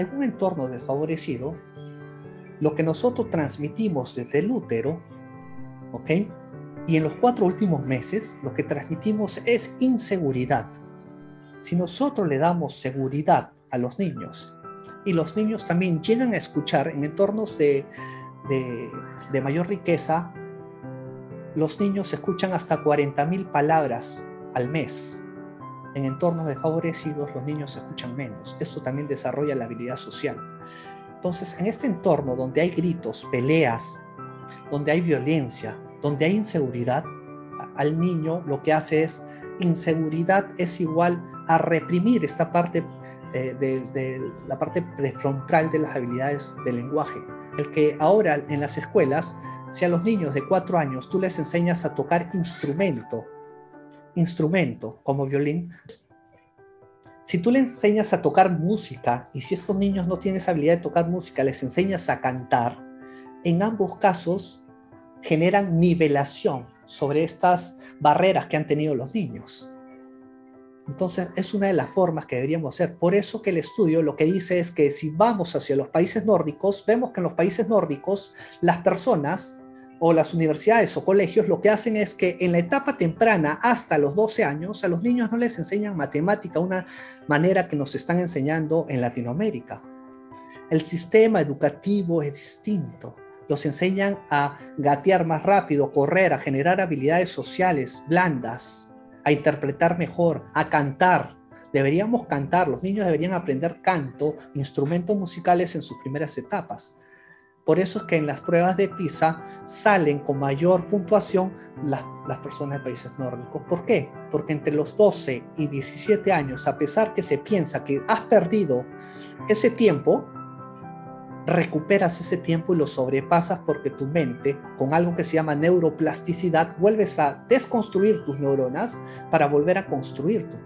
en un entorno desfavorecido, lo que nosotros transmitimos desde el útero, ¿ok? Y en los cuatro últimos meses, lo que transmitimos es inseguridad. Si nosotros le damos seguridad a los niños, y los niños también llegan a escuchar en entornos de, de, mayor riqueza, los niños escuchan hasta 40.000 palabras al mes. En entornos desfavorecidos los niños escuchan menos. Esto también desarrolla la habilidad social. Entonces, en este entorno donde hay gritos, peleas, donde hay violencia, donde hay inseguridad, al niño lo que hace es inseguridad es igual a reprimir esta parte eh, de, la parte prefrontal de las habilidades del lenguaje. El que ahora en las escuelas, si a los niños de cuatro años tú les enseñas a tocar instrumento, instrumento como violín, si tú les enseñas a tocar música y si estos niños no tienen esa habilidad de tocar música, les enseñas a cantar, en ambos casos generan nivelación sobre estas barreras que han tenido los niños. Entonces, es una de las formas que deberíamos hacer. Por eso que el estudio lo que dice es que si vamos hacia los países nórdicos, vemos que en los países nórdicos las personas o las universidades o colegios lo que hacen es que en la etapa temprana, hasta los 12 años, a los niños no les enseñan matemática, una manera que nos están enseñando en Latinoamérica. El sistema educativo es distinto. Los enseñan a gatear más rápido, correr, a generar habilidades sociales blandas, a interpretar mejor, a cantar. Deberíamos cantar, los niños deberían aprender canto, instrumentos musicales en sus primeras etapas. Por eso es que en las pruebas de PISA salen con mayor puntuación las, las personas de países nórdicos. ¿Por qué? Porque entre los 12 y 17 años, a pesar que se piensa que has perdido ese tiempo, recuperas ese tiempo y lo sobrepasas porque tu mente, con algo que se llama neuroplasticidad, vuelves a desconstruir tus neuronas para volver a construir tu